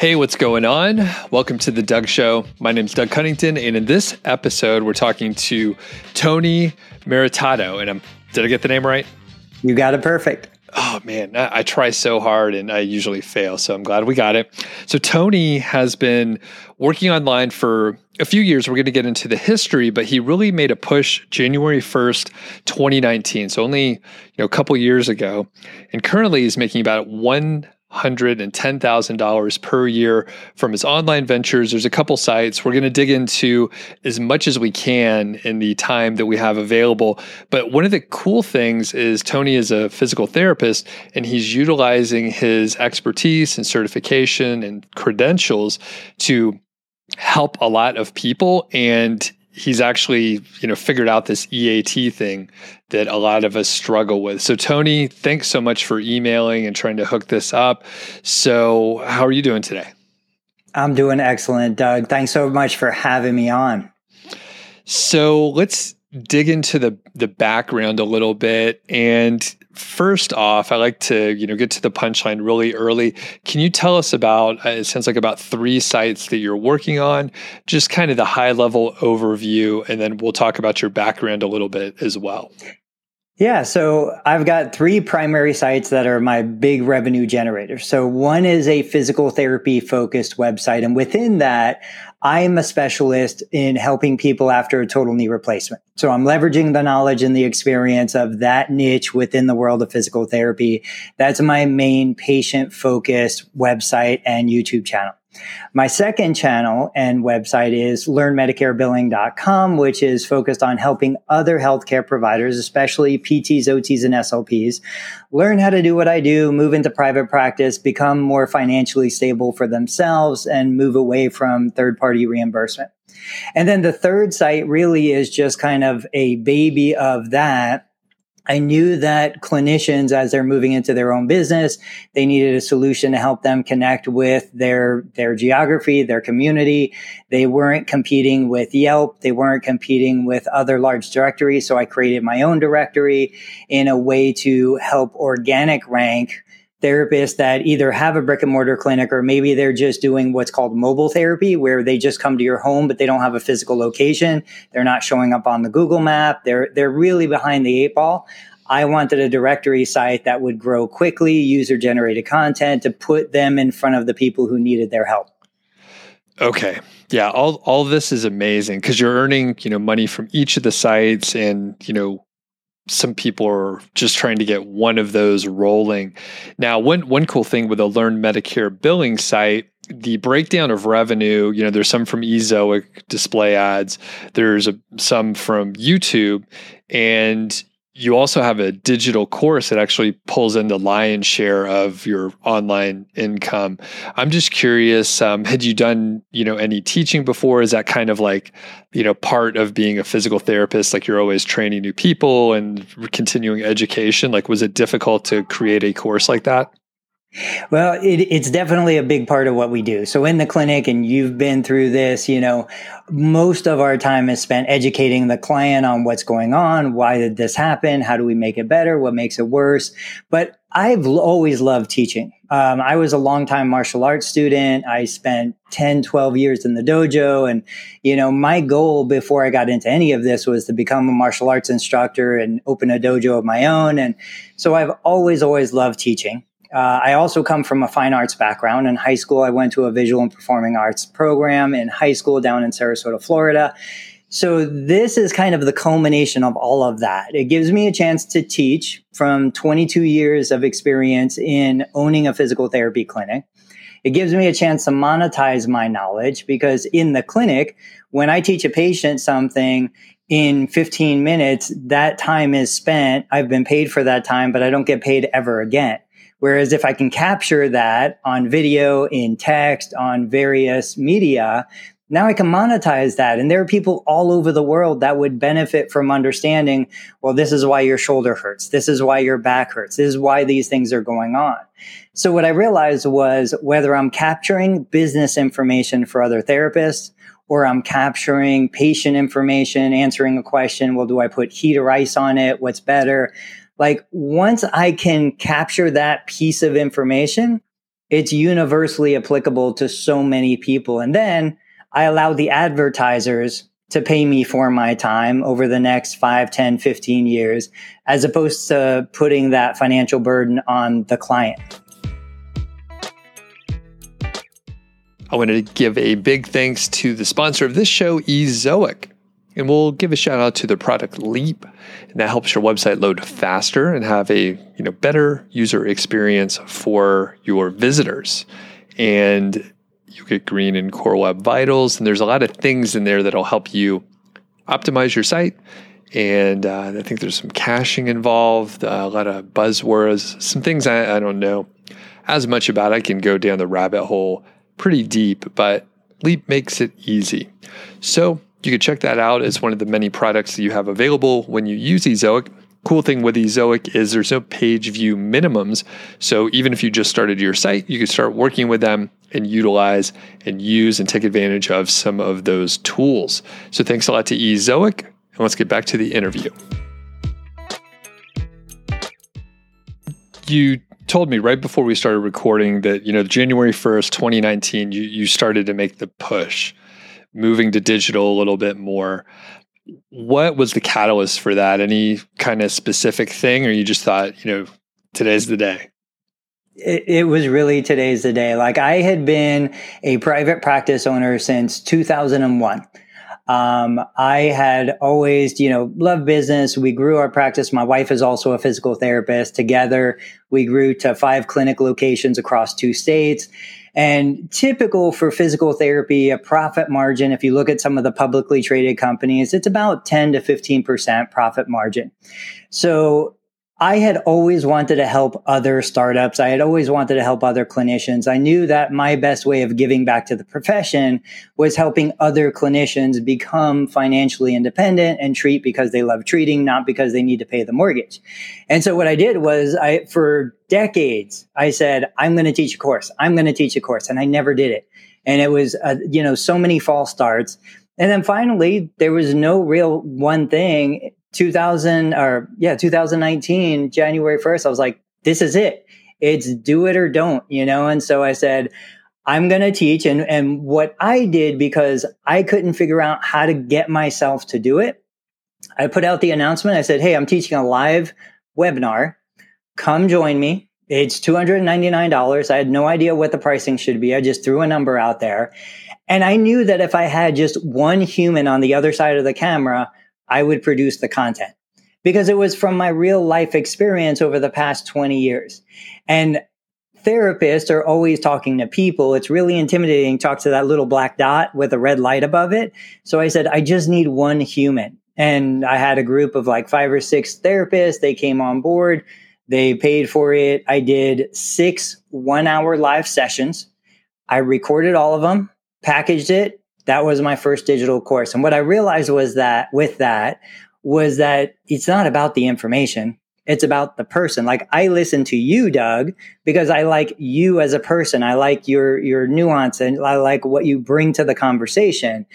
Hey, what's going on? Welcome to the Doug Show. My name is Doug Cunnington, and in this episode, we're talking to Tony Maritato. And I'm, did I get the name right? You got it perfect. Oh man, I, I, try so hard and I usually fail. So I'm glad we got it. So Tony has been working online for a few years. We're going to get into the history, but he really made a push January 1st, 2019. So only, you know, a couple years ago. And currently he's making about one $110,000 per year from his online ventures. There's a couple sites. We're going to dig into as much as we can in the time that we have available. But one of the cool things is Tony is a physical therapist and he's utilizing his expertise and certification and credentials to help a lot of people and he's actually you know figured out this EAT thing that a lot of us struggle with. So Tony, thanks so much for emailing and trying to hook this up. So how are you doing today? I'm doing excellent, Doug. Thanks so much for having me on. So let's dig into the the background a little bit and first off i like to you know get to the punchline really early can you tell us about uh, it sounds like about three sites that you're working on just kind of the high level overview and then we'll talk about your background a little bit as well yeah, so I've got three primary sites that are my big revenue generators. So one is a physical therapy focused website. And within that, I am a specialist in helping people after a total knee replacement. So I'm leveraging the knowledge and the experience of that niche within the world of physical therapy. That's my main patient focused website and YouTube channel. My second channel and website is learnmedicarebilling.com, which is focused on helping other healthcare providers, especially PTs, OTs, and SLPs, learn how to do what I do, move into private practice, become more financially stable for themselves, and move away from third party reimbursement. And then the third site really is just kind of a baby of that I knew that clinicians, as they're moving into their own business, they needed a solution to help them connect with their, their geography, their community. They weren't competing with Yelp. They weren't competing with other large directories. So I created my own directory in a way to help organic rank therapists that either have a brick and mortar clinic or maybe they're just doing what's called mobile therapy where they just come to your home but they don't have a physical location. They're not showing up on the google map. They're they're really behind the eight ball. I wanted a directory site that would grow quickly user generated content to put them in front of the people who needed their help. Okay. Yeah all all this is amazing because you're earning you know money from each of the sites and you know some people are just trying to get one of those rolling. Now, one one cool thing with a Learn Medicare billing site, the breakdown of revenue, you know, there's some from Ezoic display ads, there's a, some from YouTube, and you also have a digital course that actually pulls in the lion's share of your online income. I'm just curious, um, had you done, you know, any teaching before? Is that kind of like, you know, part of being a physical therapist? Like you're always training new people and continuing education. Like, was it difficult to create a course like that? Well, it, it's definitely a big part of what we do. So in the clinic, and you've been through this, you know, most of our time is spent educating the client on what's going on. Why did this happen? How do we make it better? What makes it worse? But I've always loved teaching. Um, I was a longtime martial arts student. I spent 10, 12 years in the dojo. And, you know, my goal before I got into any of this was to become a martial arts instructor and open a dojo of my own. And so I've always, always loved teaching. Uh, I also come from a fine arts background. In high school, I went to a visual and performing arts program in high school down in Sarasota, Florida. So this is kind of the culmination of all of that. It gives me a chance to teach from 22 years of experience in owning a physical therapy clinic. It gives me a chance to monetize my knowledge because in the clinic, when I teach a patient something, in 15 minutes, that time is spent. I've been paid for that time, but I don't get paid ever again. Whereas if I can capture that on video, in text, on various media, now I can monetize that. And there are people all over the world that would benefit from understanding, well, this is why your shoulder hurts. This is why your back hurts. This is why these things are going on. So what I realized was whether I'm capturing business information for other therapists or I'm capturing patient information, answering a question, well, do I put heat or ice on it? What's better? Like once I can capture that piece of information, it's universally applicable to so many people. And then I allow the advertisers to pay me for my time over the next 5, 10, 15 years, as opposed to putting that financial burden on the client. I wanted to give a big thanks to the sponsor of this show, Ezoic. And we'll give a shout out to the product Leap, and that helps your website load faster and have a you know better user experience for your visitors. And you get green in Core Web Vitals, and there's a lot of things in there that'll help you optimize your site. And uh, I think there's some caching involved, uh, a lot of buzzwords, some things I, I don't know as much about. I can go down the rabbit hole pretty deep, but Leap makes it easy. So you can check that out as one of the many products that you have available when you use Ezoic. Cool thing with Ezoic is there's no page view minimums. So even if you just started your site, you can start working with them and utilize and use and take advantage of some of those tools. So thanks a lot to Ezoic. And let's get back to the interview. You told me right before we started recording that you know January 1st 2019 you, you started to make the push moving to digital a little bit more what was the catalyst for that any kind of specific thing or you just thought you know today's the day it, it, was really today's the day like i had been a private practice owner since 2001 um, I had always, you know, loved business. We grew our practice. My wife is also a physical therapist. Together, we grew to five clinic locations across two states. And typical for physical therapy, a profit margin, if you look at some of the publicly traded companies, it's about 10 to 15% profit margin. So I had always wanted to help other startups. I had always wanted to help other clinicians. I knew that my best way of giving back to the profession was helping other clinicians become financially independent and treat because they love treating, not because they need to pay the mortgage. And so what I did was I, for decades, I said, I'm going to teach a course. I'm going to teach a course. And I never did it. And it was, uh, you know, so many false starts. And then finally, there was no real one thing 2000 or yeah 2019 january 1st i was like this is it. It's do it or don't you know? And so i said i'm going to teach and and what i did because i couldn't figure out how to get myself to do it i put out the announcement. I said hey i'm teaching a live webinar. Come join me. It's $299 i had no idea what the pricing should be. I just threw a number out there. And i knew that if i had just one human on the other side of the camera I would produce the content because it was from my real life experience over the past 20 years. And therapists are always talking to people. It's really intimidating. To talk to that little black dot with a red light above it. So I said, I just need one human. And I had a group of like five or six therapists. They came on board. They paid for it. I did six one hour live sessions. I recorded all of them, packaged it, that was my first digital course. And what I realized was that with that was that it's not about the information. It's about the person. Like I listen to you, Doug, because I like you as a person. I like your, your nuance and I like what you bring to the conversation.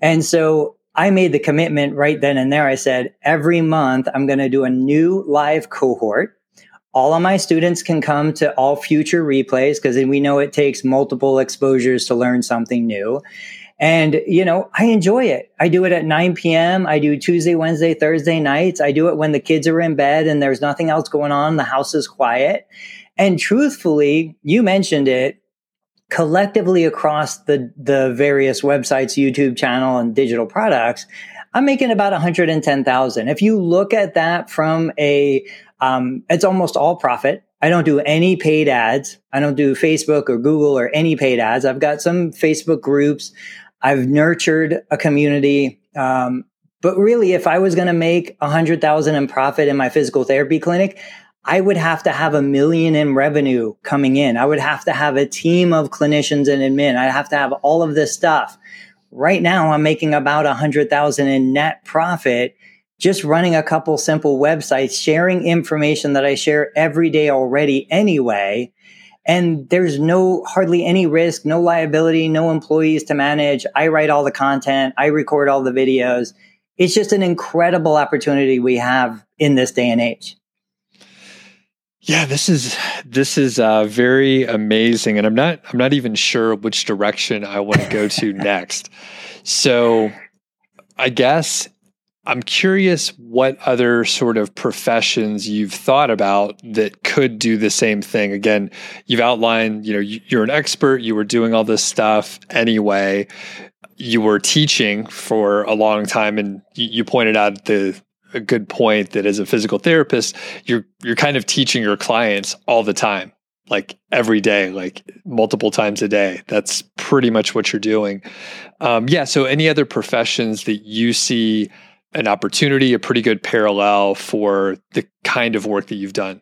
And so I made the commitment right then and there. I said, every month I'm going to do a new live cohort. All of my students can come to all future replays because we know it takes multiple exposures to learn something new. And, you know, I enjoy it. I do it at 9 p.m. I do Tuesday, Wednesday, Thursday nights. I do it when the kids are in bed and there's nothing else going on. The house is quiet. And truthfully, you mentioned it collectively across the, the various websites, YouTube channel and digital products. I'm making about 110,000. If you look at that from a, um, it's almost all profit. I don't do any paid ads. I don't do Facebook or Google or any paid ads. I've got some Facebook groups. I've nurtured a community. Um, but really, if I was going to make a hundred thousand in profit in my physical therapy clinic, I would have to have a million in revenue coming in. I would have to have a team of clinicians and admin. I'd have to have all of this stuff. Right now, I'm making about a hundred thousand in net profit just running a couple simple websites, sharing information that I share every day already anyway and there's no hardly any risk, no liability, no employees to manage. I write all the content, I record all the videos. It's just an incredible opportunity we have in this day and age. Yeah, this is this is uh, very amazing, and I'm not I'm not even sure which direction I want to go to next. So, I guess I'm curious what other sort of professions you've thought about that could do the same thing. Again, you've outlined, you know, you're an expert, you were doing all this stuff anyway. You were teaching for a long time and you pointed out the a good point that as a physical therapist, you're you're kind of teaching your clients all the time, like every day, like multiple times a day. That's pretty much what you're doing. Um, yeah. So, any other professions that you see an opportunity, a pretty good parallel for the kind of work that you've done?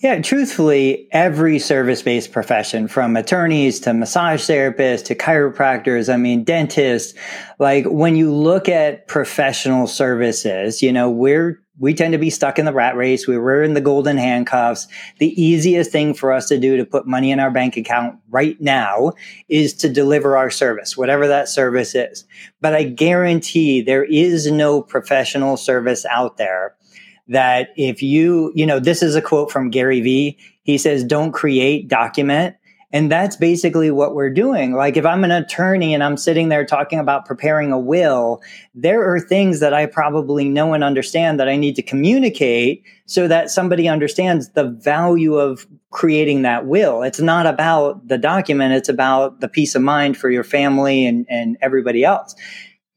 Yeah, truthfully, every service based profession from attorneys to massage therapists to chiropractors, I mean, dentists, like when you look at professional services, you know, we're we tend to be stuck in the rat race. We were in the golden handcuffs. The easiest thing for us to do to put money in our bank account right now is to deliver our service, whatever that service is. But I guarantee there is no professional service out there that if you, you know, this is a quote from Gary Vee. He says, don't create, document. And that's basically what we're doing. Like if I'm an attorney and I'm sitting there talking about preparing a will, there are things that I probably know and understand that I need to communicate so that somebody understands the value of creating that will. It's not about the document. It's about the peace of mind for your family and, and everybody else.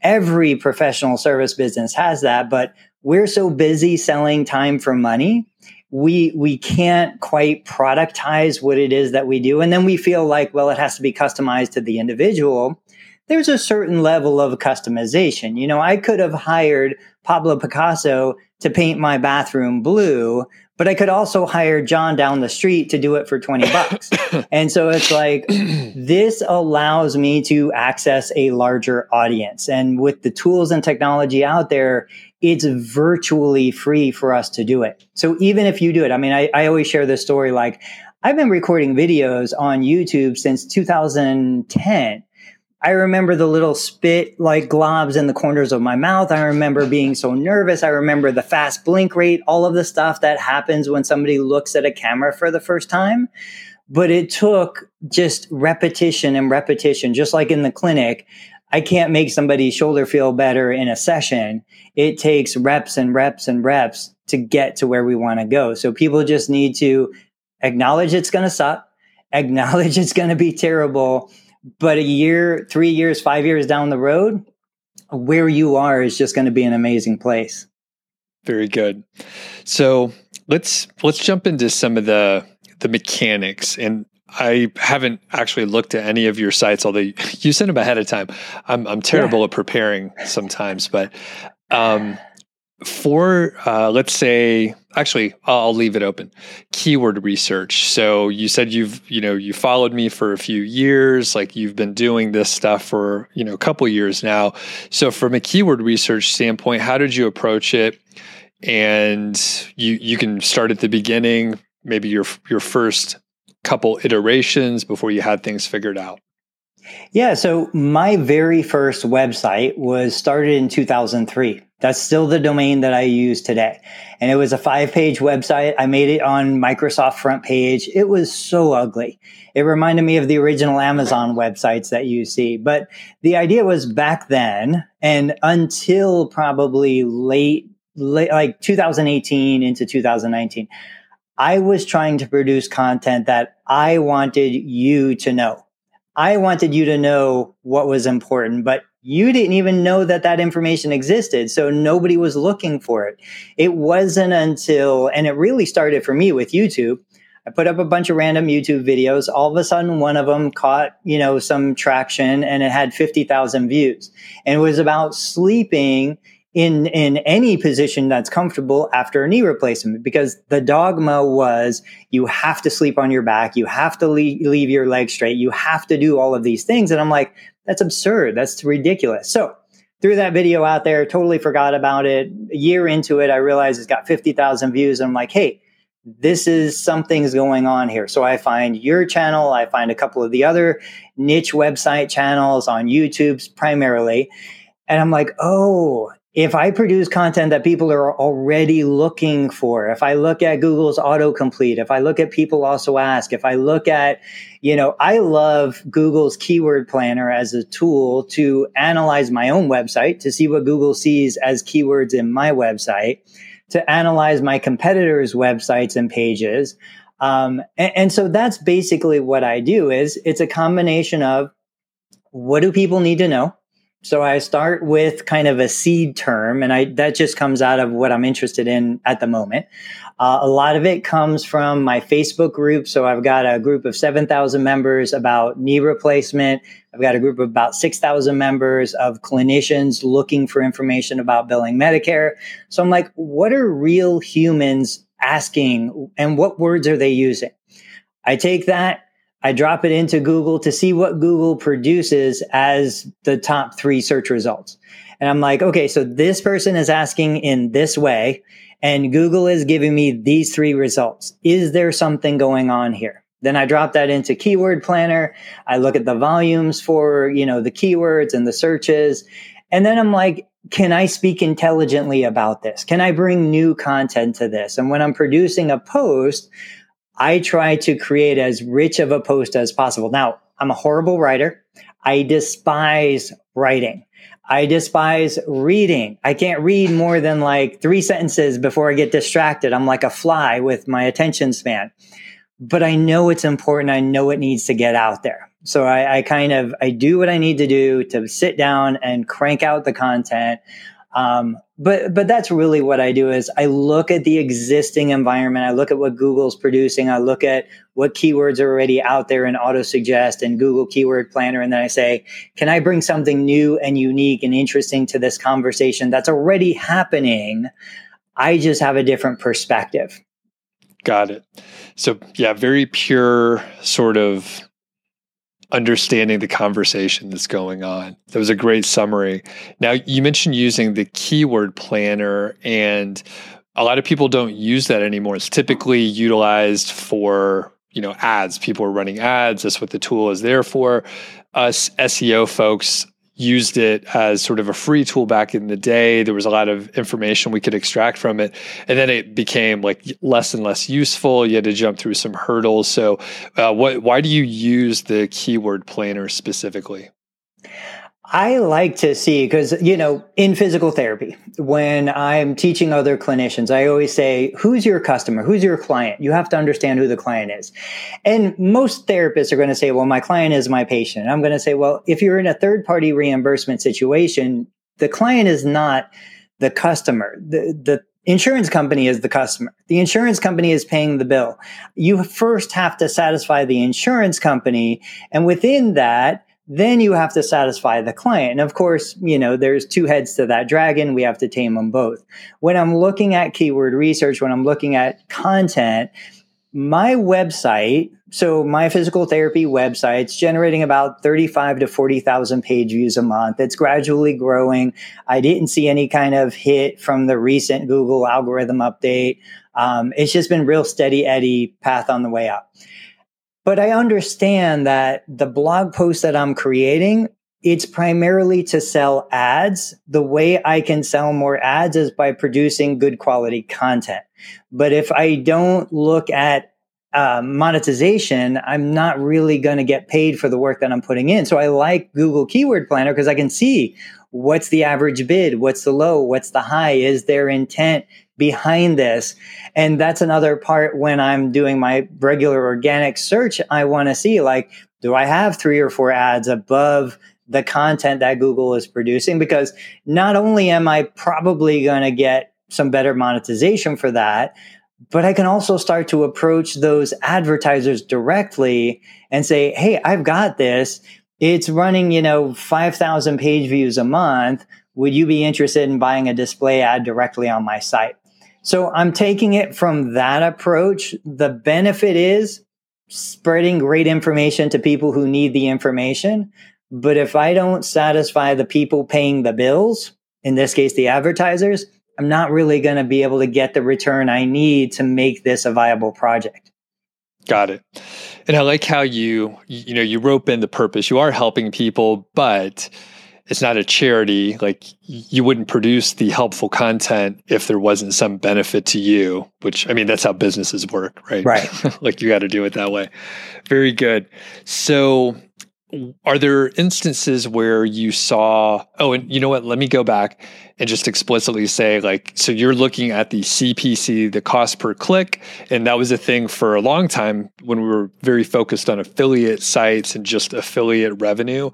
Every professional service business has that, but we're so busy selling time for money we we can't quite productize what it is that we do. And then we feel like well it has to be customized to the individual. There's a certain level of customization. You know i could have hired pablo picasso to paint my bathroom blue but i could also hire john down the street to do it for 20 bucks. And so it's like this allows me to access a larger audience. And with the tools and technology out there it's virtually free for us to do it. So even if you do it, I mean, I, I always share this story like I've been recording videos on YouTube since 2010. I remember the little spit like globs in the corners of my mouth. I remember being so nervous. I remember the fast blink rate, all of the stuff that happens when somebody looks at a camera for the first time. But it took just repetition and repetition, just like in the clinic. I can't make somebody's shoulder feel better in a session. It takes reps and reps and reps to get to where we want to go. So people just need to acknowledge it's going to suck, acknowledge it's going to be terrible, but a year, 3 years, 5 years down the road, where you are is just going to be an amazing place. Very good. So, let's let's jump into some of the the mechanics and I haven't actually looked at any of your sites, although you send them ahead of time. I'm I'm terrible yeah. at preparing sometimes, but um, for uh, let's say, actually, I'll leave it open. Keyword research. So you said you've you know you followed me for a few years, like you've been doing this stuff for you know a couple years now. So from a keyword research standpoint, how did you approach it? And you you can start at the beginning, maybe your your first couple iterations before you had things figured out? Yeah, so my very first website was started in 2003. That's still the domain that I use today. And it was a five page website. I made it on Microsoft front page. It was so ugly. It reminded me of the original Amazon websites that you see. But the idea was back then and until probably late, late like 2018 into 2019, I was trying to produce content that I wanted you to know. I wanted you to know what was important, but you didn't even know that that information existed. So nobody was looking for it. It wasn't until, and it really started for me with YouTube. I put up a bunch of random YouTube videos. All of a sudden, one of them caught, you know, some traction and it had 50,000 views. And it was about sleeping in in any position that's comfortable after a knee replacement because the dogma was you have to sleep on your back you have to leave, leave your leg straight you have to do all of these things. And i'm like that's absurd. That's ridiculous. So threw that video out there totally forgot about it. A year into it i realized it's got 50000 views. And i'm like hey this is something's going on here. So I find your channel, I find a couple of the other niche website channels on YouTube's primarily. And I'm like, oh, if I produce content that people are already looking for, if I look at Google's autocomplete, if I look at people also ask, if I look at, you know, I love Google's keyword planner as a tool to analyze my own website to see what Google sees as keywords in my website, to analyze my competitors' websites and pages. Um, and, and so that's basically what I do is it's a combination of what do people need to know? So I start with kind of a seed term, and I that just comes out of what I'm interested in at the moment. Uh, a lot of it comes from my Facebook group. So I've got a group of 7,000 members about knee replacement. I've got a group of about 6,000 members of clinicians looking for information about billing Medicare. So I'm like, what are real humans asking and what words are they using? I take that I drop it into Google to see what Google produces as the top three search results. And I'm like, okay, so this person is asking in this way, and Google is giving me these three results. Is there something going on here? Then I drop that into Keyword Planner. I look at the volumes for, you know, the keywords and the searches. And then I'm like, can I speak intelligently about this? Can I bring new content to this? And when I'm producing a post, I try to create as rich of a post as possible. Now, I'm a horrible writer. I despise writing. I despise reading. I can't read more than like three sentences before I get distracted. I'm like a fly with my attention span. But I know it's important. I know it needs to get out there. So I, I kind of I do what I need to do to sit down and crank out the content. Um, but but that's really what I do is I look at the existing environment. I look at what Google's producing. I look at what keywords are already out there in auto suggest and Google Keyword Planner, and then I say, can I bring something new and unique and interesting to this conversation that's already happening? I just have a different perspective. Got it. So yeah, very pure sort of understanding the conversation that's going on. That was a great summary. Now, you mentioned using the keyword planner, and a lot of people don't use that anymore. It's typically utilized for you know ads. People are running ads. That's what the tool is there for. Us SEO folks used it as sort of a free tool back in the day. There was a lot of information we could extract from it. And then it became like less and less useful. You had to jump through some hurdles. So, uh, what, why do you use the keyword planner specifically? I like to see because, you know, in physical therapy, when I'm teaching other clinicians, I always say, who's your customer? Who's your client? You have to understand who the client is. And most therapists are going to say, well, my client is my patient. And I'm going to say, well, if you're in a third party reimbursement situation, the client is not the customer. The, the insurance company is the customer. The insurance company is paying the bill. You first have to satisfy the insurance company. And within that, then you have to satisfy the client. And of course, you know, there's two heads to that dragon. We have to tame them both. When I'm looking at keyword research, when I'm looking at content, my website, so my physical therapy website's generating about 35 to 40,000 page views a month. It's gradually growing. I didn't see any kind of hit from the recent Google algorithm update. Um, it's just been real steady Eddie path on the way up. But I understand that the blog post that I'm creating, it's primarily to sell ads. The way I can sell more ads is by producing good quality content. But if I don't look at uh, monetization, I'm not really going to get paid for the work that I'm putting in. So I like Google Keyword Planner because I can see what's the average bid, what's the low, what's the high, is there intent behind this. And that's another part when I'm doing my regular organic search. I want to see like, do I have three or four ads above the content that Google is producing? Because not only am I probably going to get some better monetization for that, but I can also start to approach those advertisers directly and say, Hey, I've got this. It's running, you know, 5,000 page views a month. Would you be interested in buying a display ad directly on my site? So I'm taking it from that approach. The benefit is spreading great information to people who need the information. But if I don't satisfy the people paying the bills, in this case, the advertisers, I'm not really going to be able to get the return I need to make this a viable project. Got it. And I like how you, you know, you rope in the purpose. You are helping people, but it's not a charity. Like you wouldn't produce the helpful content if there wasn't some benefit to you, which I mean, that's how businesses work, right? Right. like you got to do it that way. Very good. So, are there instances where you saw, oh, and you know what? Let me go back and just explicitly say, like, so you're looking at the CPC, the cost per click. And that was a thing for a long time when we were very focused on affiliate sites and just affiliate revenue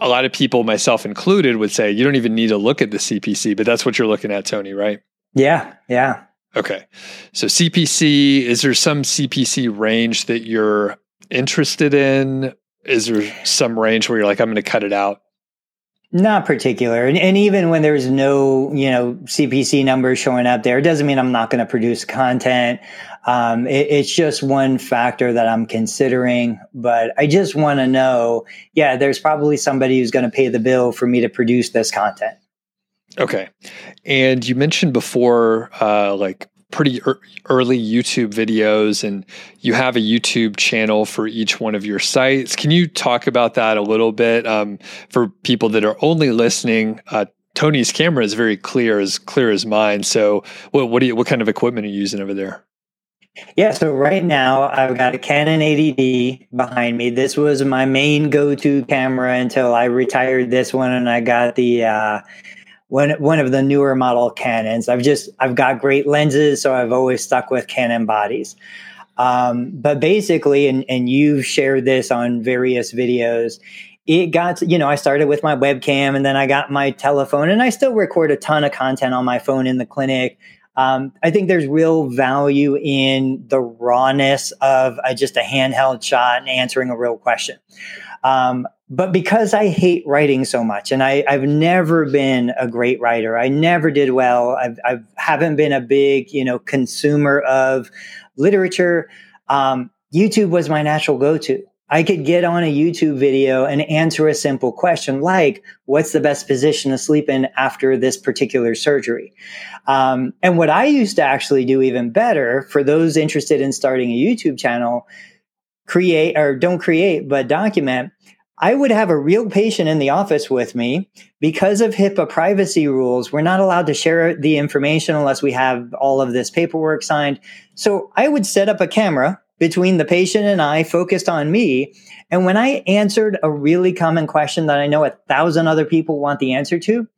a lot of people, myself included, would say you don't even need to look at the CPC, but that's what you're looking at, Tony, right? Yeah, yeah. Okay. So CPC, is there some CPC range that you're interested in? Is there some range where you're like, I'm going to cut it out? Not particular. And, and, even when there's no, you know, CPC numbers showing up there, it doesn't mean I'm not going to produce content. Um, it, it's just one factor that I'm considering, but I just want to know, yeah, there's probably somebody who's going to pay the bill for me to produce this content. Okay. And you mentioned before, uh, like pretty early YouTube videos, and you have a YouTube channel for each one of your sites. Can you talk about that a little bit um, for people that are only listening? Uh, Tony's camera is very clear, as clear as mine. So, what what, you, what kind of equipment are you using over there? Yeah, so right now I've got a Canon 80D behind me. This was my main go-to camera until I retired this one, and I got the uh, one one of the newer model Canons. I've just I've got great lenses, so I've always stuck with Canon bodies. Um, but basically, and and you've shared this on various videos. It got you know I started with my webcam, and then I got my telephone, and I still record a ton of content on my phone in the clinic. Um, I think there's real value in the rawness of uh, just a handheld shot and answering a real question. Um, but because I hate writing so much, and I, have never been a great writer, I never did well. I've, I haven't been a big, you know, consumer of literature. Um, YouTube was my natural go-to. I could get on a YouTube video and answer a simple question like, "What's the best position to sleep in after this particular surgery?" Um, and what I used to actually do even better for those interested in starting a YouTube channel, create or don't create, but document I would have a real patient in the office with me. Because of HIPAA privacy rules, we're not allowed to share the information unless we have all of this paperwork signed. So I would set up a camera between the patient and I focused on me. And when I answered a really common question that I know a thousand other people want the answer to,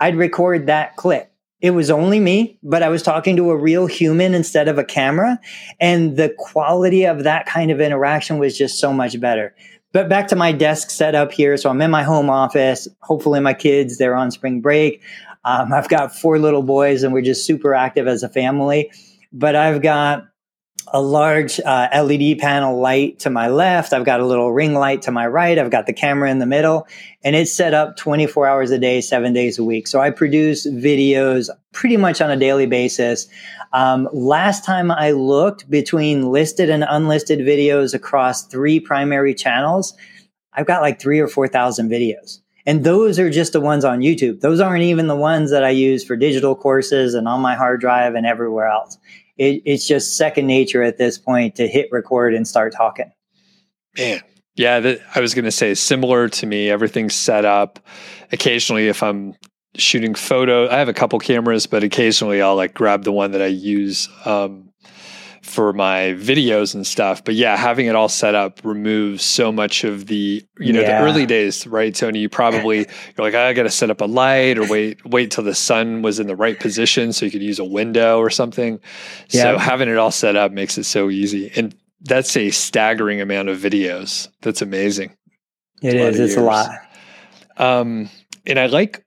I'd record that clip. It was only me, but I was talking to a real human instead of a camera. And the quality of that kind of interaction was just so much better but back to my desk setup here. So I'm in my home office. Hopefully, my kids they're on spring break. Um, I've got four little boys, and we're just super active as a family. But I've got a large uh, LED panel light to my left. I've got a little ring light to my right. I've got the camera in the middle, and it's set up 24 hours a day, seven days a week. So I produce videos pretty much on a daily basis. Um, last time I looked between listed and unlisted videos across three primary channels, I've got like three or 4,000 videos. And those are just the ones on YouTube. Those aren't even the ones that I use for digital courses and on my hard drive and everywhere else. It, it's just second nature at this point to hit record and start talking. Man, yeah, that, I was going to say similar to me. Everything's set up. Occasionally, if I'm shooting photo. I have a couple cameras, but occasionally I'll like grab the one that I use um, for my videos and stuff. But yeah, having it all set up removes so much of the you know yeah. the early days, right, Tony? You probably you're like I got to set up a light or wait wait till the sun was in the right position so you could use a window or something. Yeah. So having it all set up makes it so easy, and that's a staggering amount of videos. That's amazing. It is. It's years. a lot. Um, and I like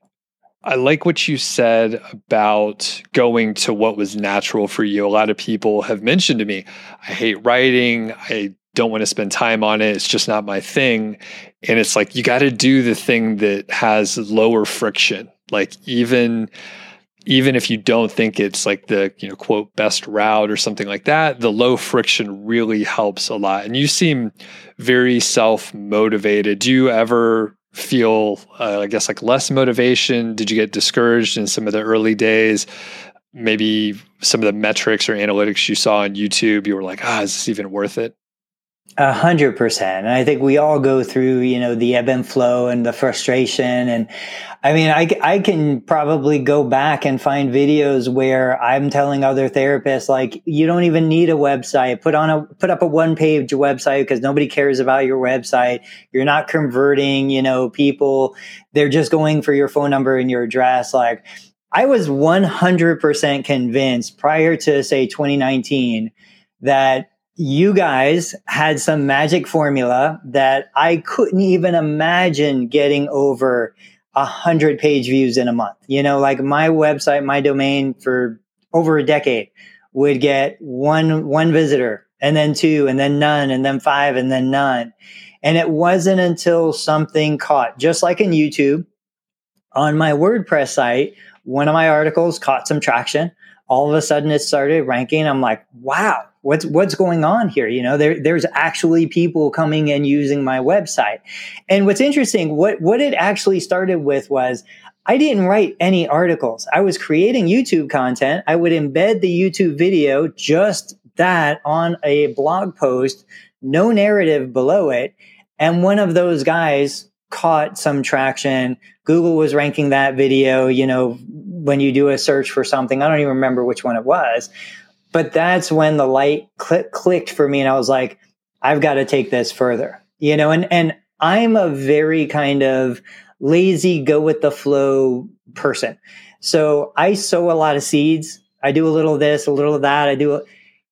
I like what you said about going to what was natural for you. A lot of people have mentioned to me, I hate writing. I don't want to spend time on it. It's just not my thing. And it's like, you got to do the thing that has lower friction. Like, even even if you don't think it's like the you know quote best route or something like that the low friction really helps a lot and you seem very self motivated do you ever feel, uh, I guess, like less motivation? Did you get discouraged in some of the early days? Maybe some of the metrics or analytics you saw on YouTube, you were like, ah, is this even worth it? A hundred percent. And I think we all go through, you know, the ebb and flow and the frustration. And I mean, I, I can probably go back and find videos where I'm telling other therapists, like, you don't even need a website. Put on a, put up a one page website because nobody cares about your website. You're not converting, you know, people. They're just going for your phone number and your address. Like, I was 100% convinced prior to say 2019 that you guys had some magic formula that I couldn't even imagine getting over a hundred page views in a month. You know, like my website, my domain for over a decade would get one, one visitor and then two and then none and then five and then none. And it wasn't until something caught, just like in YouTube on my WordPress site, one of my articles caught some traction. All of a sudden it started ranking. I'm like, wow, what's what's going on here you know there there's actually people coming and using my website and what's interesting what what it actually started with was I didn't write any articles. I was creating YouTube content. I would embed the YouTube video, just that on a blog post, no narrative below it. And one of those guys caught some traction. Google was ranking that video, you know, when you do a search for something. I don't even remember which one it was, but that's when the light cl- clicked for me and I was like, I've got to take this further, you know, and, and I'm a very kind of lazy, go with the flow person. So I sow a lot of seeds. I do a little of this, a little of that. I do,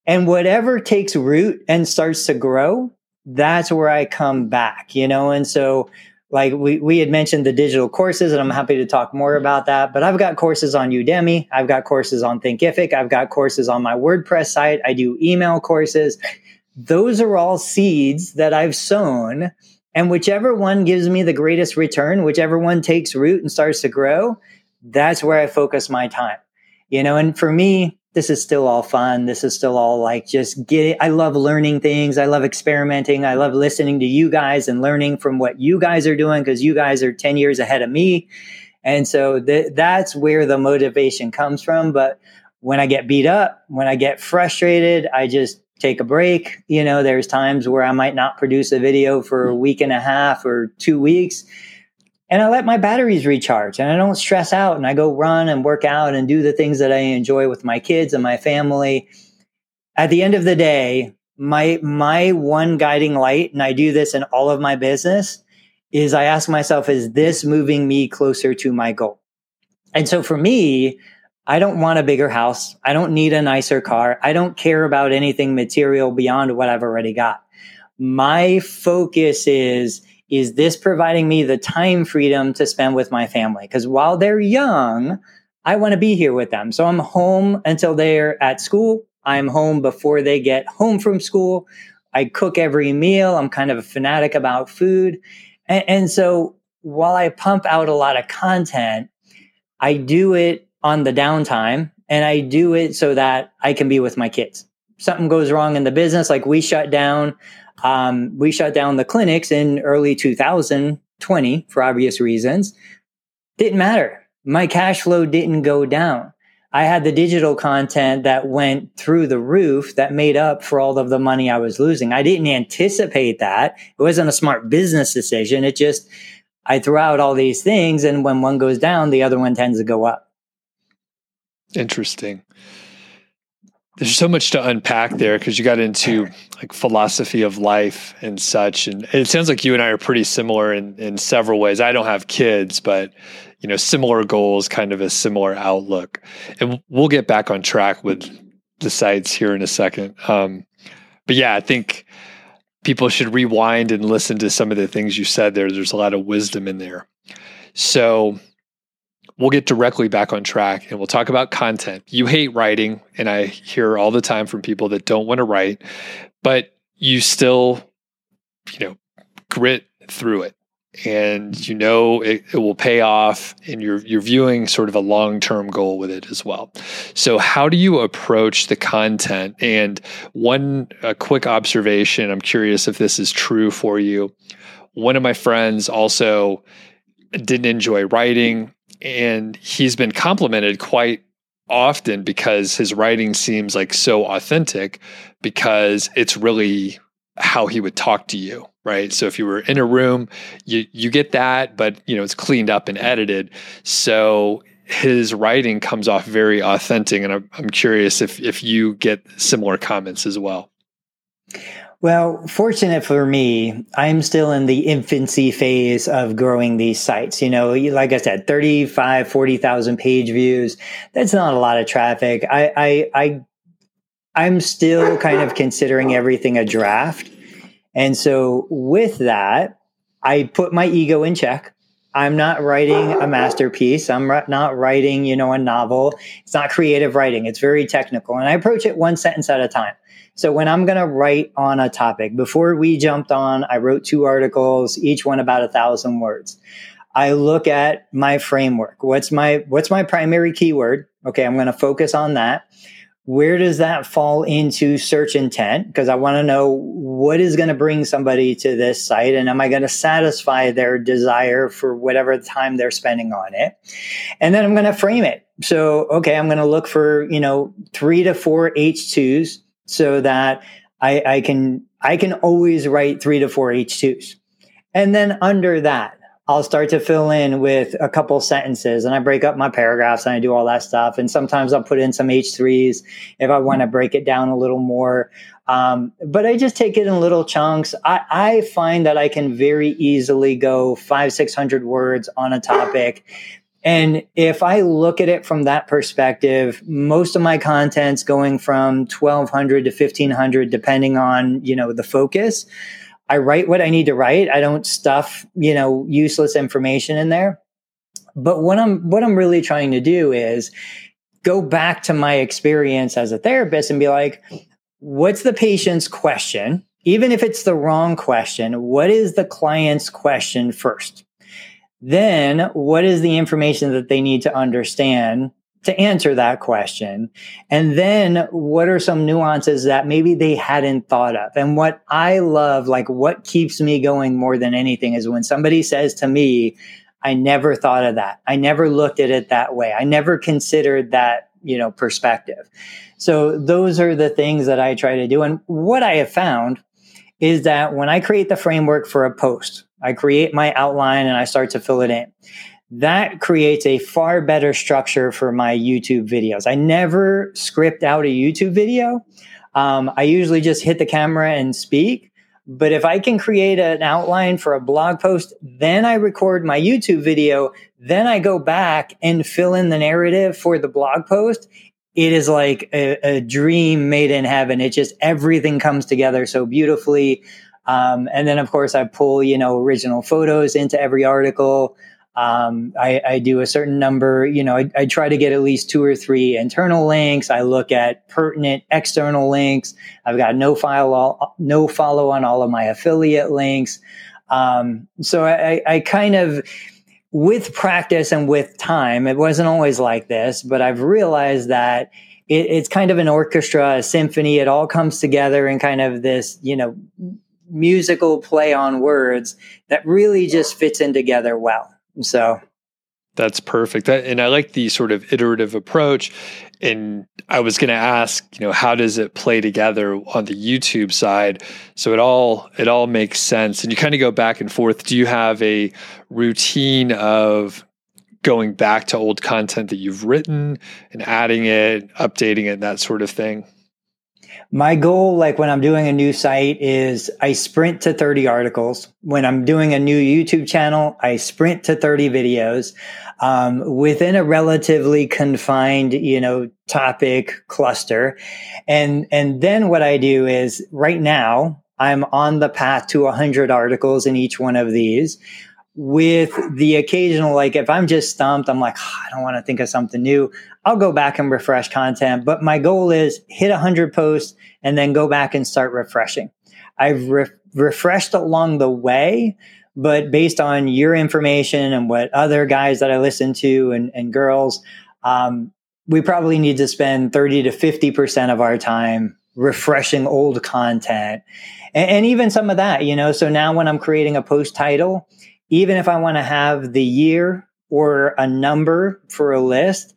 and whatever takes root and starts to grow, that's where I come back, you know? And so like we, we had mentioned the digital courses and i'm happy to talk more about that but i've got courses on udemy. I've got courses on thinkific. I've got courses on my wordpress site. I do email courses. Those are all seeds that i've sown and whichever one gives me the greatest return whichever one takes root and starts to grow that's where i focus my time. You know and for me this is still all fun. This is still all like just get I love learning things. I love experimenting. I love listening to you guys and learning from what you guys are doing because you guys are 10 years ahead of me. And so th- that's where the motivation comes from. But when I get beat up, when I get frustrated, I just take a break. You know, there's times where I might not produce a video for a week and a half or two weeks and I let my batteries recharge and I don't stress out and I go run and work out and do the things that I enjoy with my kids and my family. At the end of the day, my my one guiding light and I do this in all of my business is I ask myself is this moving me closer to my goal? And so for me, I don't want a bigger house. I don't need a nicer car. I don't care about anything material beyond what I've already got. My focus is is this providing me the time freedom to spend with my family? Because while they're young, I want to be here with them. So I'm home until they're at school. I'm home before they get home from school. I cook every meal. I'm kind of a fanatic about food. And, and so while I pump out a lot of content, I do it on the downtime and I do it so that I can be with my kids. Something goes wrong in the business, like we shut down um, we shut down the clinics in early 2020 for obvious reasons. Didn't matter. My cash flow didn't go down. I had the digital content that went through the roof that made up for all of the money I was losing. I didn't anticipate that. It wasn't a smart business decision. It just, I threw out all these things. And when one goes down, the other one tends to go up. Interesting there's so much to unpack there because you got into like philosophy of life and such and it sounds like you and i are pretty similar in in several ways. I don't have kids but you know similar goals kind of a similar outlook. And we'll get back on track with the sites here in a second. Um, but yeah i think people should rewind and listen to some of the things you said there. There's a lot of wisdom in there. So we'll get directly back on track and we'll talk about content. You hate writing, and I hear all the time from people that don't want to write, but you still, you know, grit through it. And you know it, it will pay off, and you're you're viewing sort of a long term goal with it as well. So, how do you approach the content? And one a quick observation. I'm curious if this is true for you. One of my friends also didn't enjoy writing and he's been complimented quite often because his writing seems like so authentic because it's really how he would talk to you, right? So if you were in a room, you you get that, but you know it's cleaned up and edited. So his writing comes off very authentic, and I'm, I'm curious if if you get similar comments as well. Well, fortunate for me, I'm still in the infancy phase of growing these sites. You know, like I said, 35, 40,000 page views. That's not a lot of traffic. I, I, I, I'm still kind of considering everything a draft. And so with that, I put my ego in check. I'm not writing a masterpiece. I'm not writing, you know, a novel. It's not creative writing. It's very technical. And I approach it one sentence at a time. So when I'm going to write on a topic, before we jumped on, I wrote two articles, each one about a thousand words. I look at my framework. What's my, what's my primary keyword? Okay. I'm going to focus on that. Where does that fall into search intent? Because I want to know what is going to bring somebody to this site and am I going to satisfy their desire for whatever time they're spending on it? And then I'm going to frame it. So, okay, I'm going to look for, you know, three to four H2s so that I, I can I can always write three to four H2s. And then under that, I'll start to fill in with a couple sentences and I break up my paragraphs and I do all that stuff. And sometimes I'll put in some H3s if I want to break it down a little more. Um, but I just take it in little chunks. I, I find that I can very easily go five, 600 words on a topic and if I look at it from that perspective, most of my content's going from 1200 to 1500, depending on, you know, the focus. I write what I need to write. I don't stuff, you know, useless information in there. But what I'm, what I'm really trying to do is go back to my experience as a therapist and be like, what's the patient's question? Even if it's the wrong question, what is the client's question first? Then what is the information that they need to understand to answer that question? And then what are some nuances that maybe they hadn't thought of? And what I love, like what keeps me going more than anything is when somebody says to me, I never thought of that. I never looked at it that way. I never considered that, you know, perspective. So those are the things that I try to do. And what I have found is that when I create the framework for a post, I create my outline and I start to fill it in. That creates a far better structure for my YouTube videos. I never script out a YouTube video. Um, I usually just hit the camera and speak. But if I can create an outline for a blog post, then I record my YouTube video, then I go back and fill in the narrative for the blog post. It is like a, a dream made in heaven. It just everything comes together so beautifully. Um, and then, of course, I pull, you know, original photos into every article. Um, I, I, do a certain number, you know, I, I, try to get at least two or three internal links. I look at pertinent external links. I've got no file, all, no follow on all of my affiliate links. Um, so I, I kind of, with practice and with time, it wasn't always like this, but I've realized that it, it's kind of an orchestra, a symphony. It all comes together in kind of this, you know, musical play on words that really just fits in together well. So that's perfect. That, and I like the sort of iterative approach. And I was going to ask, you know, how does it play together on the YouTube side? So it all it all makes sense. And you kind of go back and forth. Do you have a routine of going back to old content that you've written and adding it, updating it, that sort of thing? My goal, like when I'm doing a new site, is I sprint to 30 articles. When I'm doing a new YouTube channel, I sprint to 30 videos um, within a relatively confined, you know, topic cluster. And and then what I do is right now I'm on the path to 100 articles in each one of these with the occasional like if i'm just stumped i'm like oh, i don't want to think of something new i'll go back and refresh content but my goal is hit 100 posts and then go back and start refreshing. I've re- refreshed along the way but based on your information and what other guys that i listen to and, and girls um, we probably need to spend 30 to 50% of our time refreshing old content. And, and even some of that you know? So now when i'm creating a post title even if I want to have the year or a number for a list,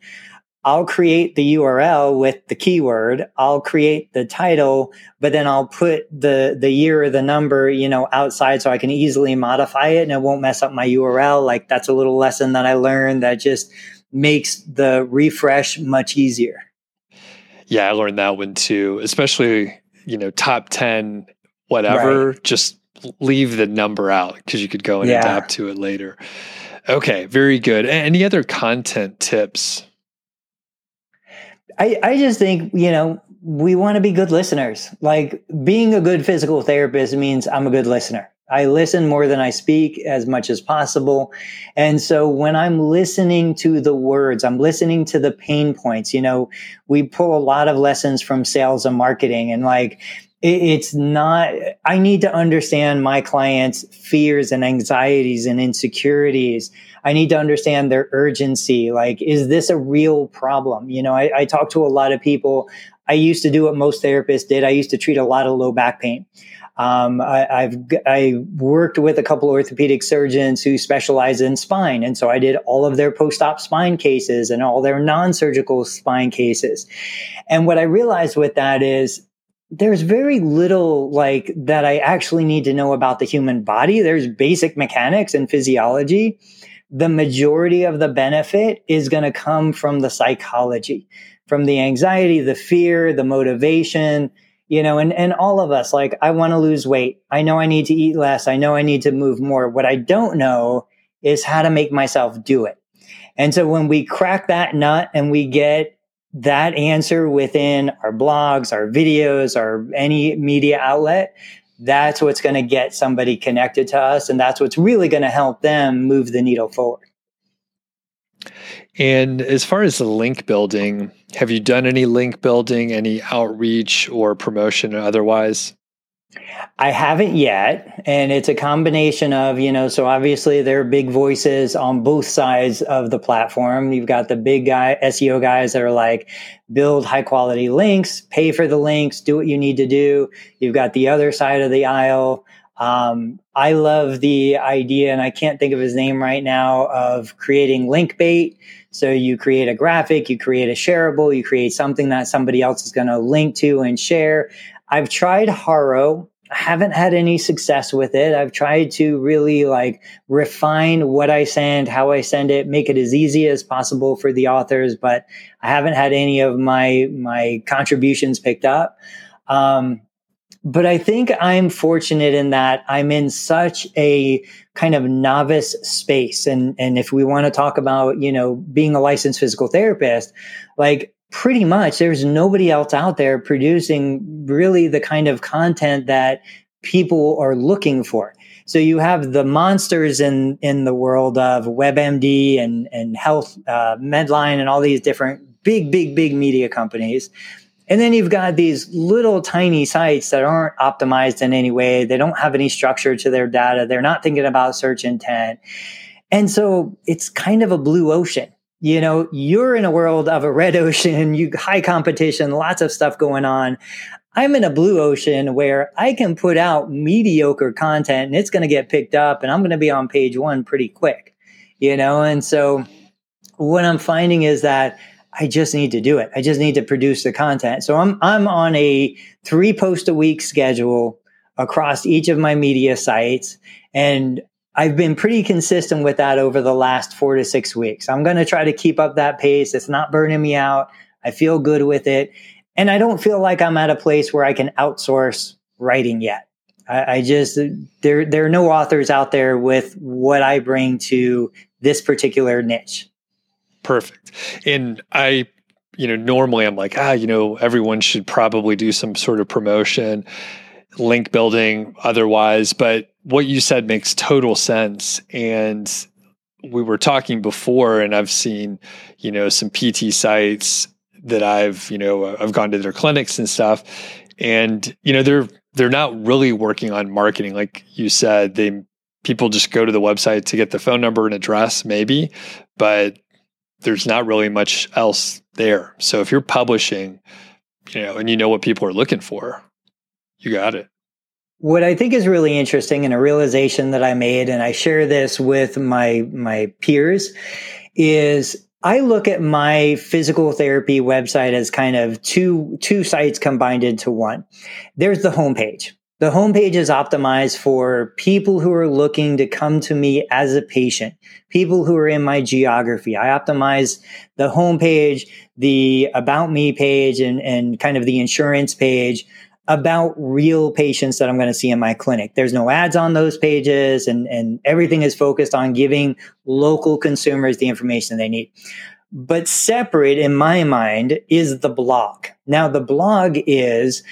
I'll create the URL with the keyword. I'll create the title, but then I'll put the, the year or the number, you know, outside so I can easily modify it and it won't mess up my URL. Like that's a little lesson that I learned that just makes the refresh much easier. Yeah, I learned that one too, especially, you know, top 10, whatever, right. just leave the number out because you could go and yeah. adapt to it later. Okay, very good. Any other content tips? I, I just think, you know, we want to be good listeners. Like being a good physical therapist means I'm a good listener. I listen more than I speak as much as possible. And so when I'm listening to the words, I'm listening to the pain points. You know, we pull a lot of lessons from sales and marketing and like, it's not, I need to understand my clients' fears and anxieties and insecurities. I need to understand their urgency. Like, is this a real problem? You know, I, I talk to a lot of people. I used to do what most therapists did. I used to treat a lot of low back pain. Um, I, have I worked with a couple orthopedic surgeons who specialize in spine, and so I did all of their post-op spine cases and all their non-surgical spine cases. And what I realized with that is there's very little like that I actually need to know about the human body. There's basic mechanics and physiology. The majority of the benefit is going to come from the psychology, from the anxiety, the fear, the motivation, you know, and, and all of us, like, I want to lose weight. I know I need to eat less. I know I need to move more. What I don't know is how to make myself do it. And so when we crack that nut and we get that answer within our blogs, our videos, our any media outlet, that's what's going to get somebody connected to us. And that's what's really going to help them move the needle forward. And as far as the link building, have you done any link building, any outreach or promotion or otherwise? I haven't yet. And it's a combination of, you know, so obviously there are big voices on both sides of the platform. You've got the big guy SEO guys that are like, build high quality links, pay for the links, do what you need to do. You've got the other side of the aisle. Um, I love the idea, and I can't think of his name right now, of creating link bait. So you create a graphic, you create a shareable, you create something that somebody else is going to link to and share. I've tried HARO. I haven't had any success with it. I've tried to really like refine what I send, how I send it, make it as easy as possible for the authors, but I haven't had any of my my contributions picked up. Um, but I think I'm fortunate in that I'm in such a kind of novice space. And, and if we want to talk about, you know, being a licensed physical therapist, like pretty much there's nobody else out there producing really the kind of content that people are looking for. So you have the monsters in in the world of WebMD and and Health uh, Medline and all these different big big big media companies. And then you've got these little tiny sites that aren't optimized in any way. They don't have any structure to their data. They're not thinking about search intent. And so it's kind of a blue ocean you know, you're in a world of a red ocean, you high competition, lots of stuff going on. I'm in a blue ocean where I can put out mediocre content and it's going to get picked up and I'm going to be on page one pretty quick, you know? And so what I'm finding is that I just need to do it. I just need to produce the content. So I'm, I'm on a three post a week schedule across each of my media sites. And I've been pretty consistent with that over the last four to six weeks. I'm going to try to keep up that pace. It's not burning me out. I feel good with it. And I don't feel like I'm at a place where I can outsource writing yet. I, I just, there, there are no authors out there with what I bring to this particular niche. Perfect. And I, you know, normally I'm like, ah, you know, everyone should probably do some sort of promotion, link building otherwise. But what you said makes total sense. And we were talking before, and I've seen, you know, some PT sites that I've, you know, uh, I've gone to their clinics and stuff. And, you know, they're they're not really working on marketing. Like you said, they people just go to the website to get the phone number and address, maybe, but there's not really much else there. So if you're publishing, you know, and you know what people are looking for, you got it. What I think is really interesting and a realization that I made, and I share this with my my peers, is I look at my physical therapy website as kind of two two sites combined into one. There's the homepage. The homepage is optimized for people who are looking to come to me as a patient, people who are in my geography. I optimize the homepage, the about me page, and, and kind of the insurance page about real patients that I'm going to see in my clinic. There's no ads on those pages and, and everything is focused on giving local consumers the information they need. But separate in my mind is the blog. Now the blog is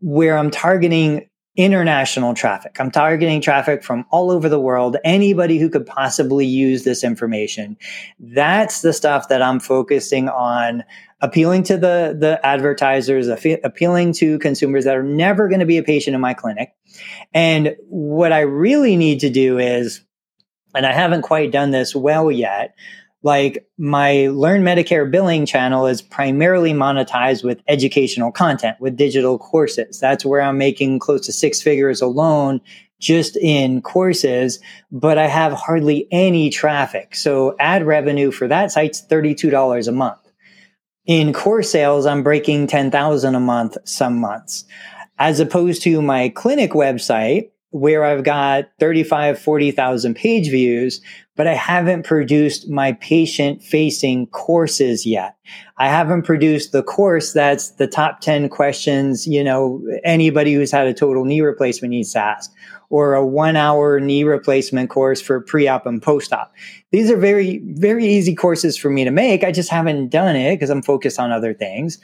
where I'm targeting international traffic. I'm targeting traffic from all over the world, anybody who could possibly use this information. That's the stuff that I'm focusing on appealing to the, the advertisers, appealing to consumers that are never going to be a patient in my clinic. And what I really need to do is, and I haven't quite done this well yet, like my learn medicare billing channel is primarily monetized with educational content with digital courses. That's where i'm making close to six figures alone just in courses but i have hardly any traffic. So ad revenue for that site's $32 a month. In course sales i'm breaking 10000 a month some months. As opposed to my clinic website where I've got 35, 40,000 page views, but I haven't produced my patient facing courses yet. I haven't produced the course that's the top 10 questions, you know, anybody who's had a total knee replacement needs to ask or a one hour knee replacement course for pre-op and post-op. These are very, very easy courses for me to make. I just haven't done it because I'm focused on other things.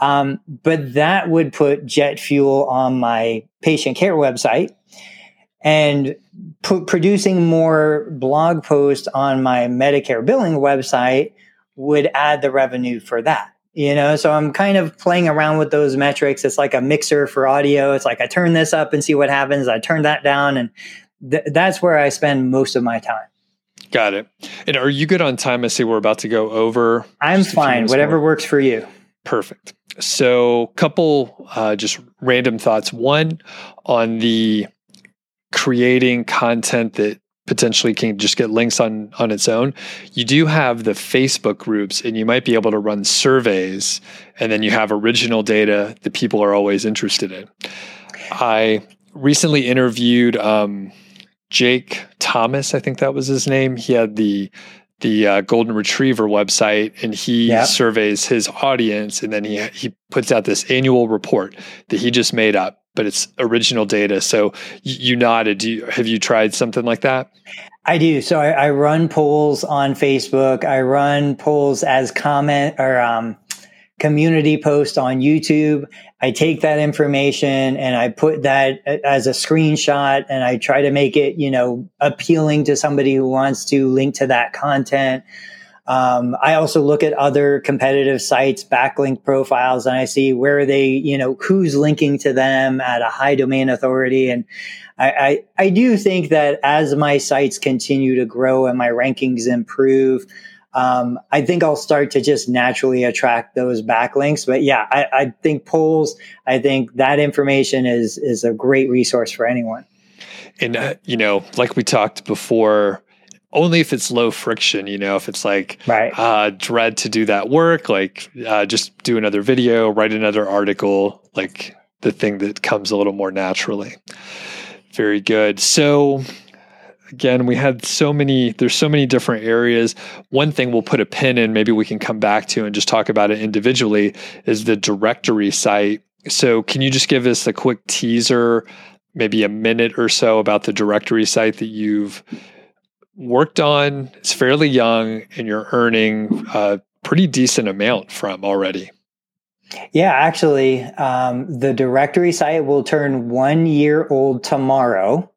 Um, but that would put jet fuel on my patient care website and p- producing more blog posts on my Medicare billing website would add the revenue for that. You know, so I'm kind of playing around with those metrics. It's like a mixer for audio. It's like I turn this up and see what happens. I turn that down, and th- that's where I spend most of my time. Got it. And are you good on time? I see we're about to go over. I'm fine. Whatever more. works for you. Perfect. So, couple uh, just random thoughts. One on the creating content that potentially can just get links on on its own you do have the facebook groups and you might be able to run surveys and then you have original data that people are always interested in. I recently interviewed um, jake thomas i think that was his name. He had the the uh, golden retriever website and he surveys his audience and then he he puts out this annual report that he just made up but it's original data. So you nodded. Do you, have you tried something like that? I do. So I, I, run polls on Facebook. I run polls as comment or um, community post on YouTube. I take that information and I put that as a screenshot and I try to make it, you know, appealing to somebody who wants to link to that content. Um, I also look at other competitive sites, backlink profiles, and I see where they, you know, who's linking to them at a high domain authority. And I, I, I do think that as my sites continue to grow and my rankings improve, um, I think I'll start to just naturally attract those backlinks. But yeah, I, I think polls, I think that information is is a great resource for anyone. And uh, you know, like we talked before, only if it's low friction, you know, if it's like right. uh, dread to do that work, like uh, just do another video, write another article, like the thing that comes a little more naturally. Very good. So again, we had so many, there's so many different areas. One thing we'll put a pin in, maybe we can come back to and just talk about it individually, is the directory site. So can you just give us a quick teaser, maybe a minute or so about the directory site that you've worked on, it's fairly young, and you're earning a pretty decent amount from already. Yeah, actually, um, the directory site will turn one year old tomorrow.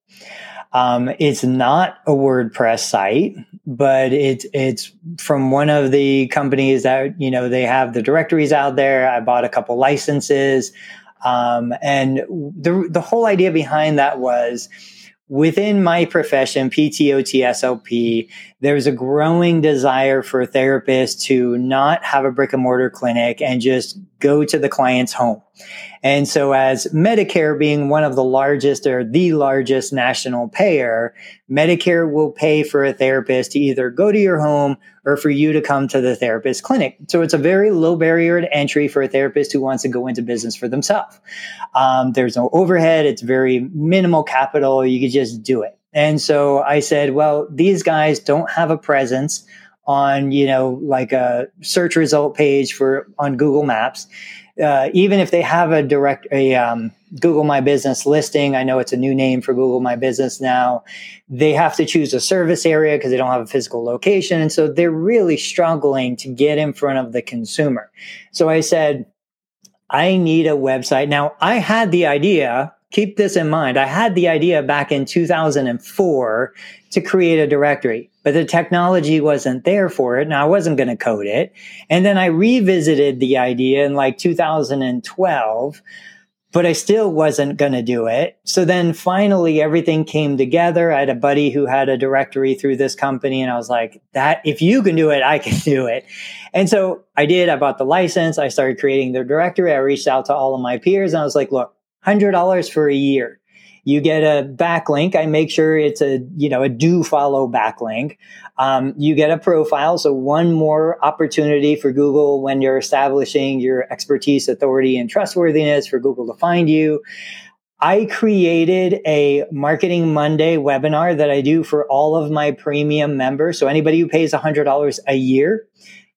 Um, it's not a WordPress site, but it's it's from one of the companies that you know they have the directories out there. I bought a couple licenses, um, and the the whole idea behind that was within my profession, PTOT, SLP, there's a growing desire for therapists to not have a brick and mortar clinic and just go to the client's home. And so as Medicare being one of the largest or the largest national payer, Medicare will pay for a therapist to either go to your home or for you to come to the therapist clinic. So it's a very low barrier to entry for a therapist who wants to go into business for themselves. Um, there's no overhead. It's very minimal capital. You could just do it. And so I said, well, these guys don't have a presence on, you know, like a search result page for on Google Maps. Uh, even if they have a direct a um, Google My Business listing, I know it's a new name for Google My Business now. They have to choose a service area because they don't have a physical location, and so they're really struggling to get in front of the consumer. So I said, I need a website. Now I had the idea keep this in mind. I had the idea back in 2004 to create a directory, but the technology wasn't there for it and I wasn't going to code it. And then I revisited the idea in like 2012, but I still wasn't going to do it. So then finally everything came together. I had a buddy who had a directory through this company and I was like, that if you can do it, I can do it. And so I did. I bought the license. I started creating the directory. I reached out to all of my peers and I was like, look, $100 for a year. You get a backlink. I make sure it's a, you know, a do follow backlink. Um, you get a profile. So one more opportunity for Google when you're establishing your expertise, authority, and trustworthiness for Google to find you. I created a Marketing Monday webinar that I do for all of my premium members. So anybody who pays $100 a year,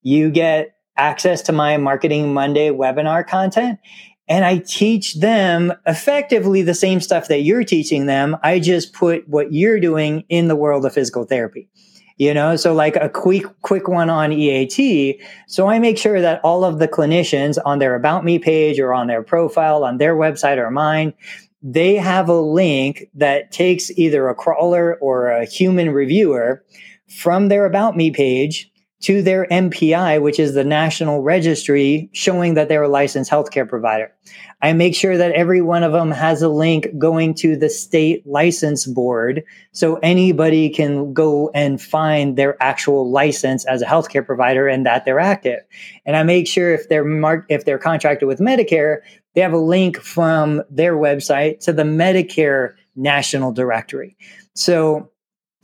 you get access to my Marketing Monday webinar content and I teach them effectively the same stuff that you're teaching them. I just put what you're doing in the world of physical therapy. You know, so like a quick, quick one on EAT. So I make sure that all of the clinicians on their about me page or on their profile, on their website or mine, they have a link that takes either a crawler or a human reviewer from their about me page to their NPI, which is the national registry showing that they're a licensed healthcare provider. I make sure that every one of them has a link going to the state license board so anybody can go and find their actual license as a healthcare provider and that they're active. And I make sure if they're marked, if they're contracted with Medicare, they have a link from their website to the Medicare national directory. So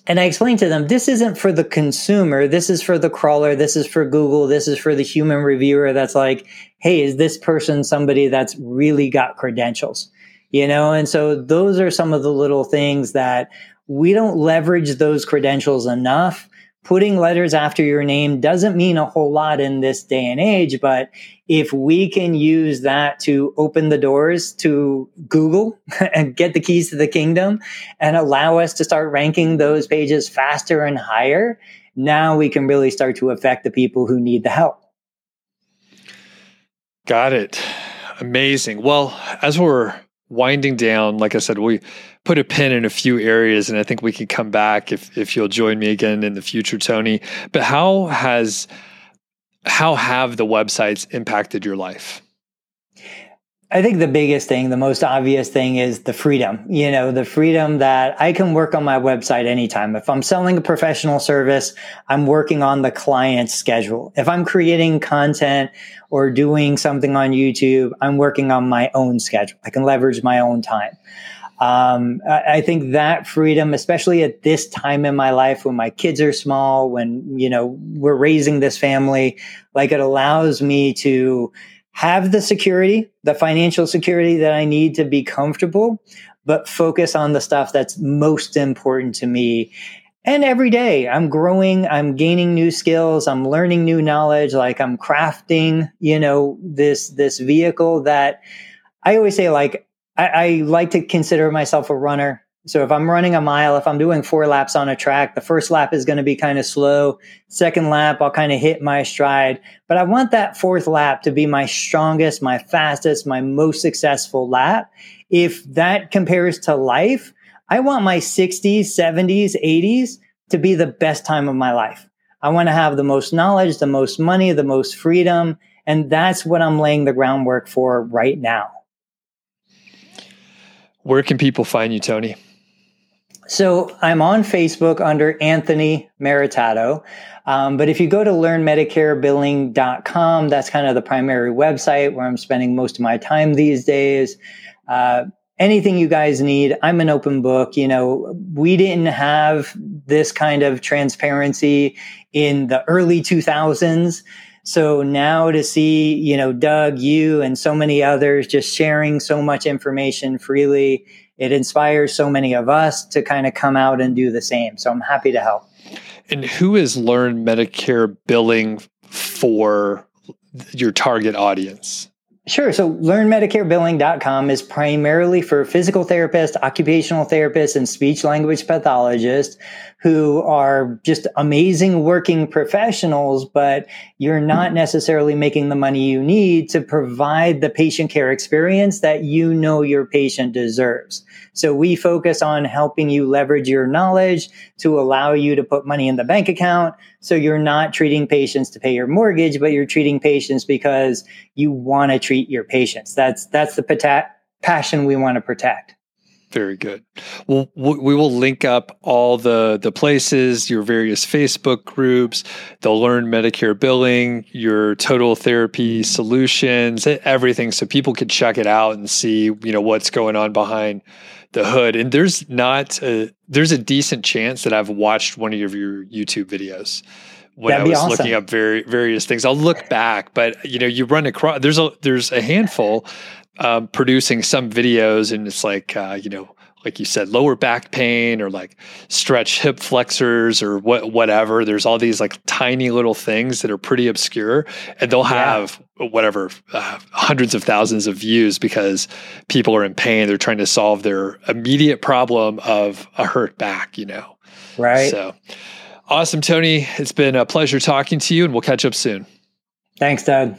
and I explained to them, this isn't for the consumer. This is for the crawler. This is for Google. This is for the human reviewer that's like, hey, is this person somebody that's really got credentials? You know, and so those are some of the little things that we don't leverage those credentials enough putting letters after your name doesn't mean a whole lot in this day and age, but if we can use that to open the doors to Google and get the keys to the kingdom and allow us to start ranking those pages faster and higher, now we can really start to affect the people who need the help. Got it. Amazing. Well, as we're winding down, like I said, we put a pin in a few areas, and I think we can come back if if you'll join me again in the future, Tony. But how has how have the websites impacted your life? I think the biggest thing, the most obvious thing is the freedom. You know, the freedom that I can work on my website anytime. If I'm selling a professional service, I'm working on the client's schedule. If I'm creating content or doing something on YouTube, I'm working on my own schedule. I can leverage my own time. Um, I, I think that freedom, especially at this time in my life when my kids are small, when, you know, we're raising this family, like it allows me to, have the security, the financial security that I need to be comfortable, but focus on the stuff that's most important to me. And every day I'm growing, I'm gaining new skills, I'm learning new knowledge, like I'm crafting, you know, this, this vehicle that I always say, like, I, I like to consider myself a runner. So if I'm running a mile, if I'm doing four laps on a track, the first lap is going to be kind of slow. Second lap, I'll kind of hit my stride. But I want that fourth lap to be my strongest, my fastest, my most successful lap. If that compares to life, I want my 60s, 70s, 80s to be the best time of my life. I want to have the most knowledge, the most money, the most freedom. And that's what I'm laying the groundwork for right now. Where can people find you, Tony? So I'm on Facebook under Anthony Maritato. Um, but if you go to learnmedicarebilling.com, that's kind of the primary website where I'm spending most of my time these days. Uh, anything you guys need, I'm an open book. You know, we didn't have this kind of transparency in the early 2000s. So now to see, you know, Doug, you and so many others just sharing so much information freely, it inspires so many of us to kind of come out and do the same. So I'm happy to help. And who is Learn Medicare billing for your target audience? Sure. So learnmedicarebilling.com is primarily for physical therapists, occupational therapists, and speech language pathologists who are just amazing working professionals, but you're not mm-hmm. necessarily making the money you need to provide the patient care experience that you know your patient deserves. So we focus on helping you leverage your knowledge to allow you to put money in the bank account. So you're not treating patients to pay your mortgage, but you're treating patients because you want to treat your patients. That's, that's the pata- passion we want to protect. Very good. Well, we will link up all the the places, your various Facebook groups. They'll learn Medicare billing, your total therapy solutions, everything, so people can check it out and see you know what's going on behind the hood. And there's not a, there's a decent chance that I've watched one of your YouTube videos when That'd I was awesome. looking up very various things. I'll look back, but you know, you run across there's a there's a handful um, producing some videos, and it's like uh, you know, like you said, lower back pain or like stretch hip flexors or what whatever. There's all these like tiny little things that are pretty obscure, and they'll have yeah. whatever uh, hundreds of thousands of views because people are in pain. They're trying to solve their immediate problem of a hurt back. You know, right? So awesome, Tony. It's been a pleasure talking to you, and we'll catch up soon. Thanks, Doug.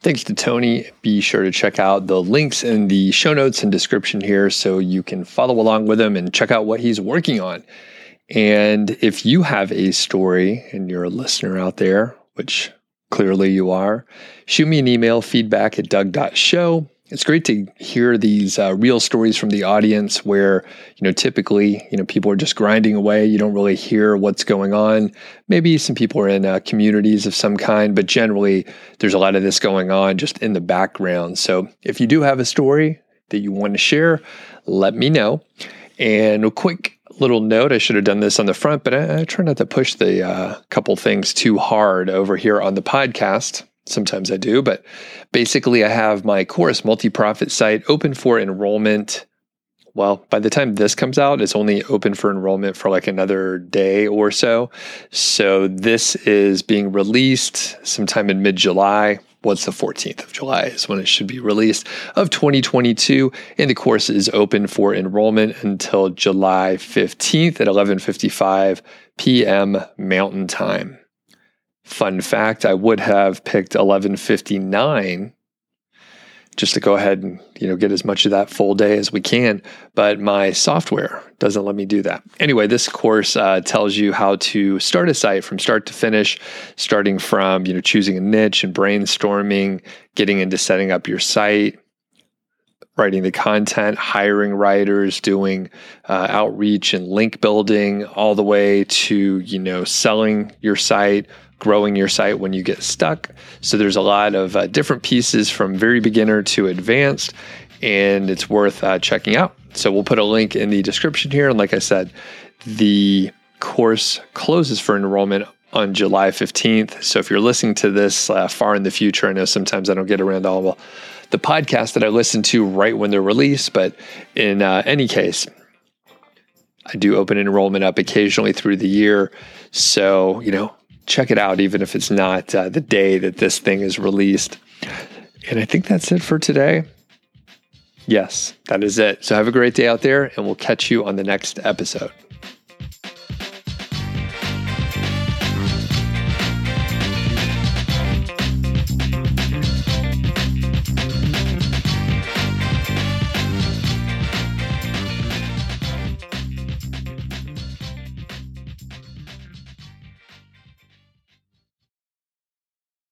Thanks to Tony. Be sure to check out the links in the show notes and description here so you can follow along with him and check out what he's working on. And if you have a story and you're a listener out there, which clearly you are, shoot me an email feedback at doug.show it's great to hear these uh, real stories from the audience where you know typically you know people are just grinding away. You don't really hear what's going on. Maybe some people are in uh, communities of some kind but generally there's a lot of this going on just in the background. So if you do have a story that you want to share let me know. And a quick little note i should have done this on the front but i, I try not to push the uh, couple things too hard over here on the podcast Sometimes I do, but basically, I have my course multi profit site open for enrollment. Well, by the time this comes out, it's only open for enrollment for like another day or so. So, this is being released sometime in mid July. What's the 14th of July is when it should be released of 2022. And the course is open for enrollment until July 15th at 11:55 p.m. Mountain Time. Fun fact, I would have picked 1159 just to go ahead and you know get as much of that full day as we can but my software doesn't let me do that. Anyway this course uh, tells you how to start a site from start to finish starting from you know choosing a niche and brainstorming getting into setting up your site writing the content hiring writers doing uh, outreach and link building all the way to you know selling your site growing your site when you get stuck. So there's a lot of uh, different pieces from very beginner to advanced, and it's worth uh, checking out. So we'll put a link in the description here. And like I said, the course closes for enrollment on July 15th. So if you're listening to this uh, far in the future, I know sometimes I don't get around to all the podcasts that I listen to right when they're released, but in uh, any case, I do open enrollment up occasionally through the year. So, you know, check it out, even if it's not uh, the day that this thing is released. And I think that's it for today. Yes, that is it. So have a great day out there, and we'll catch you on the next episode.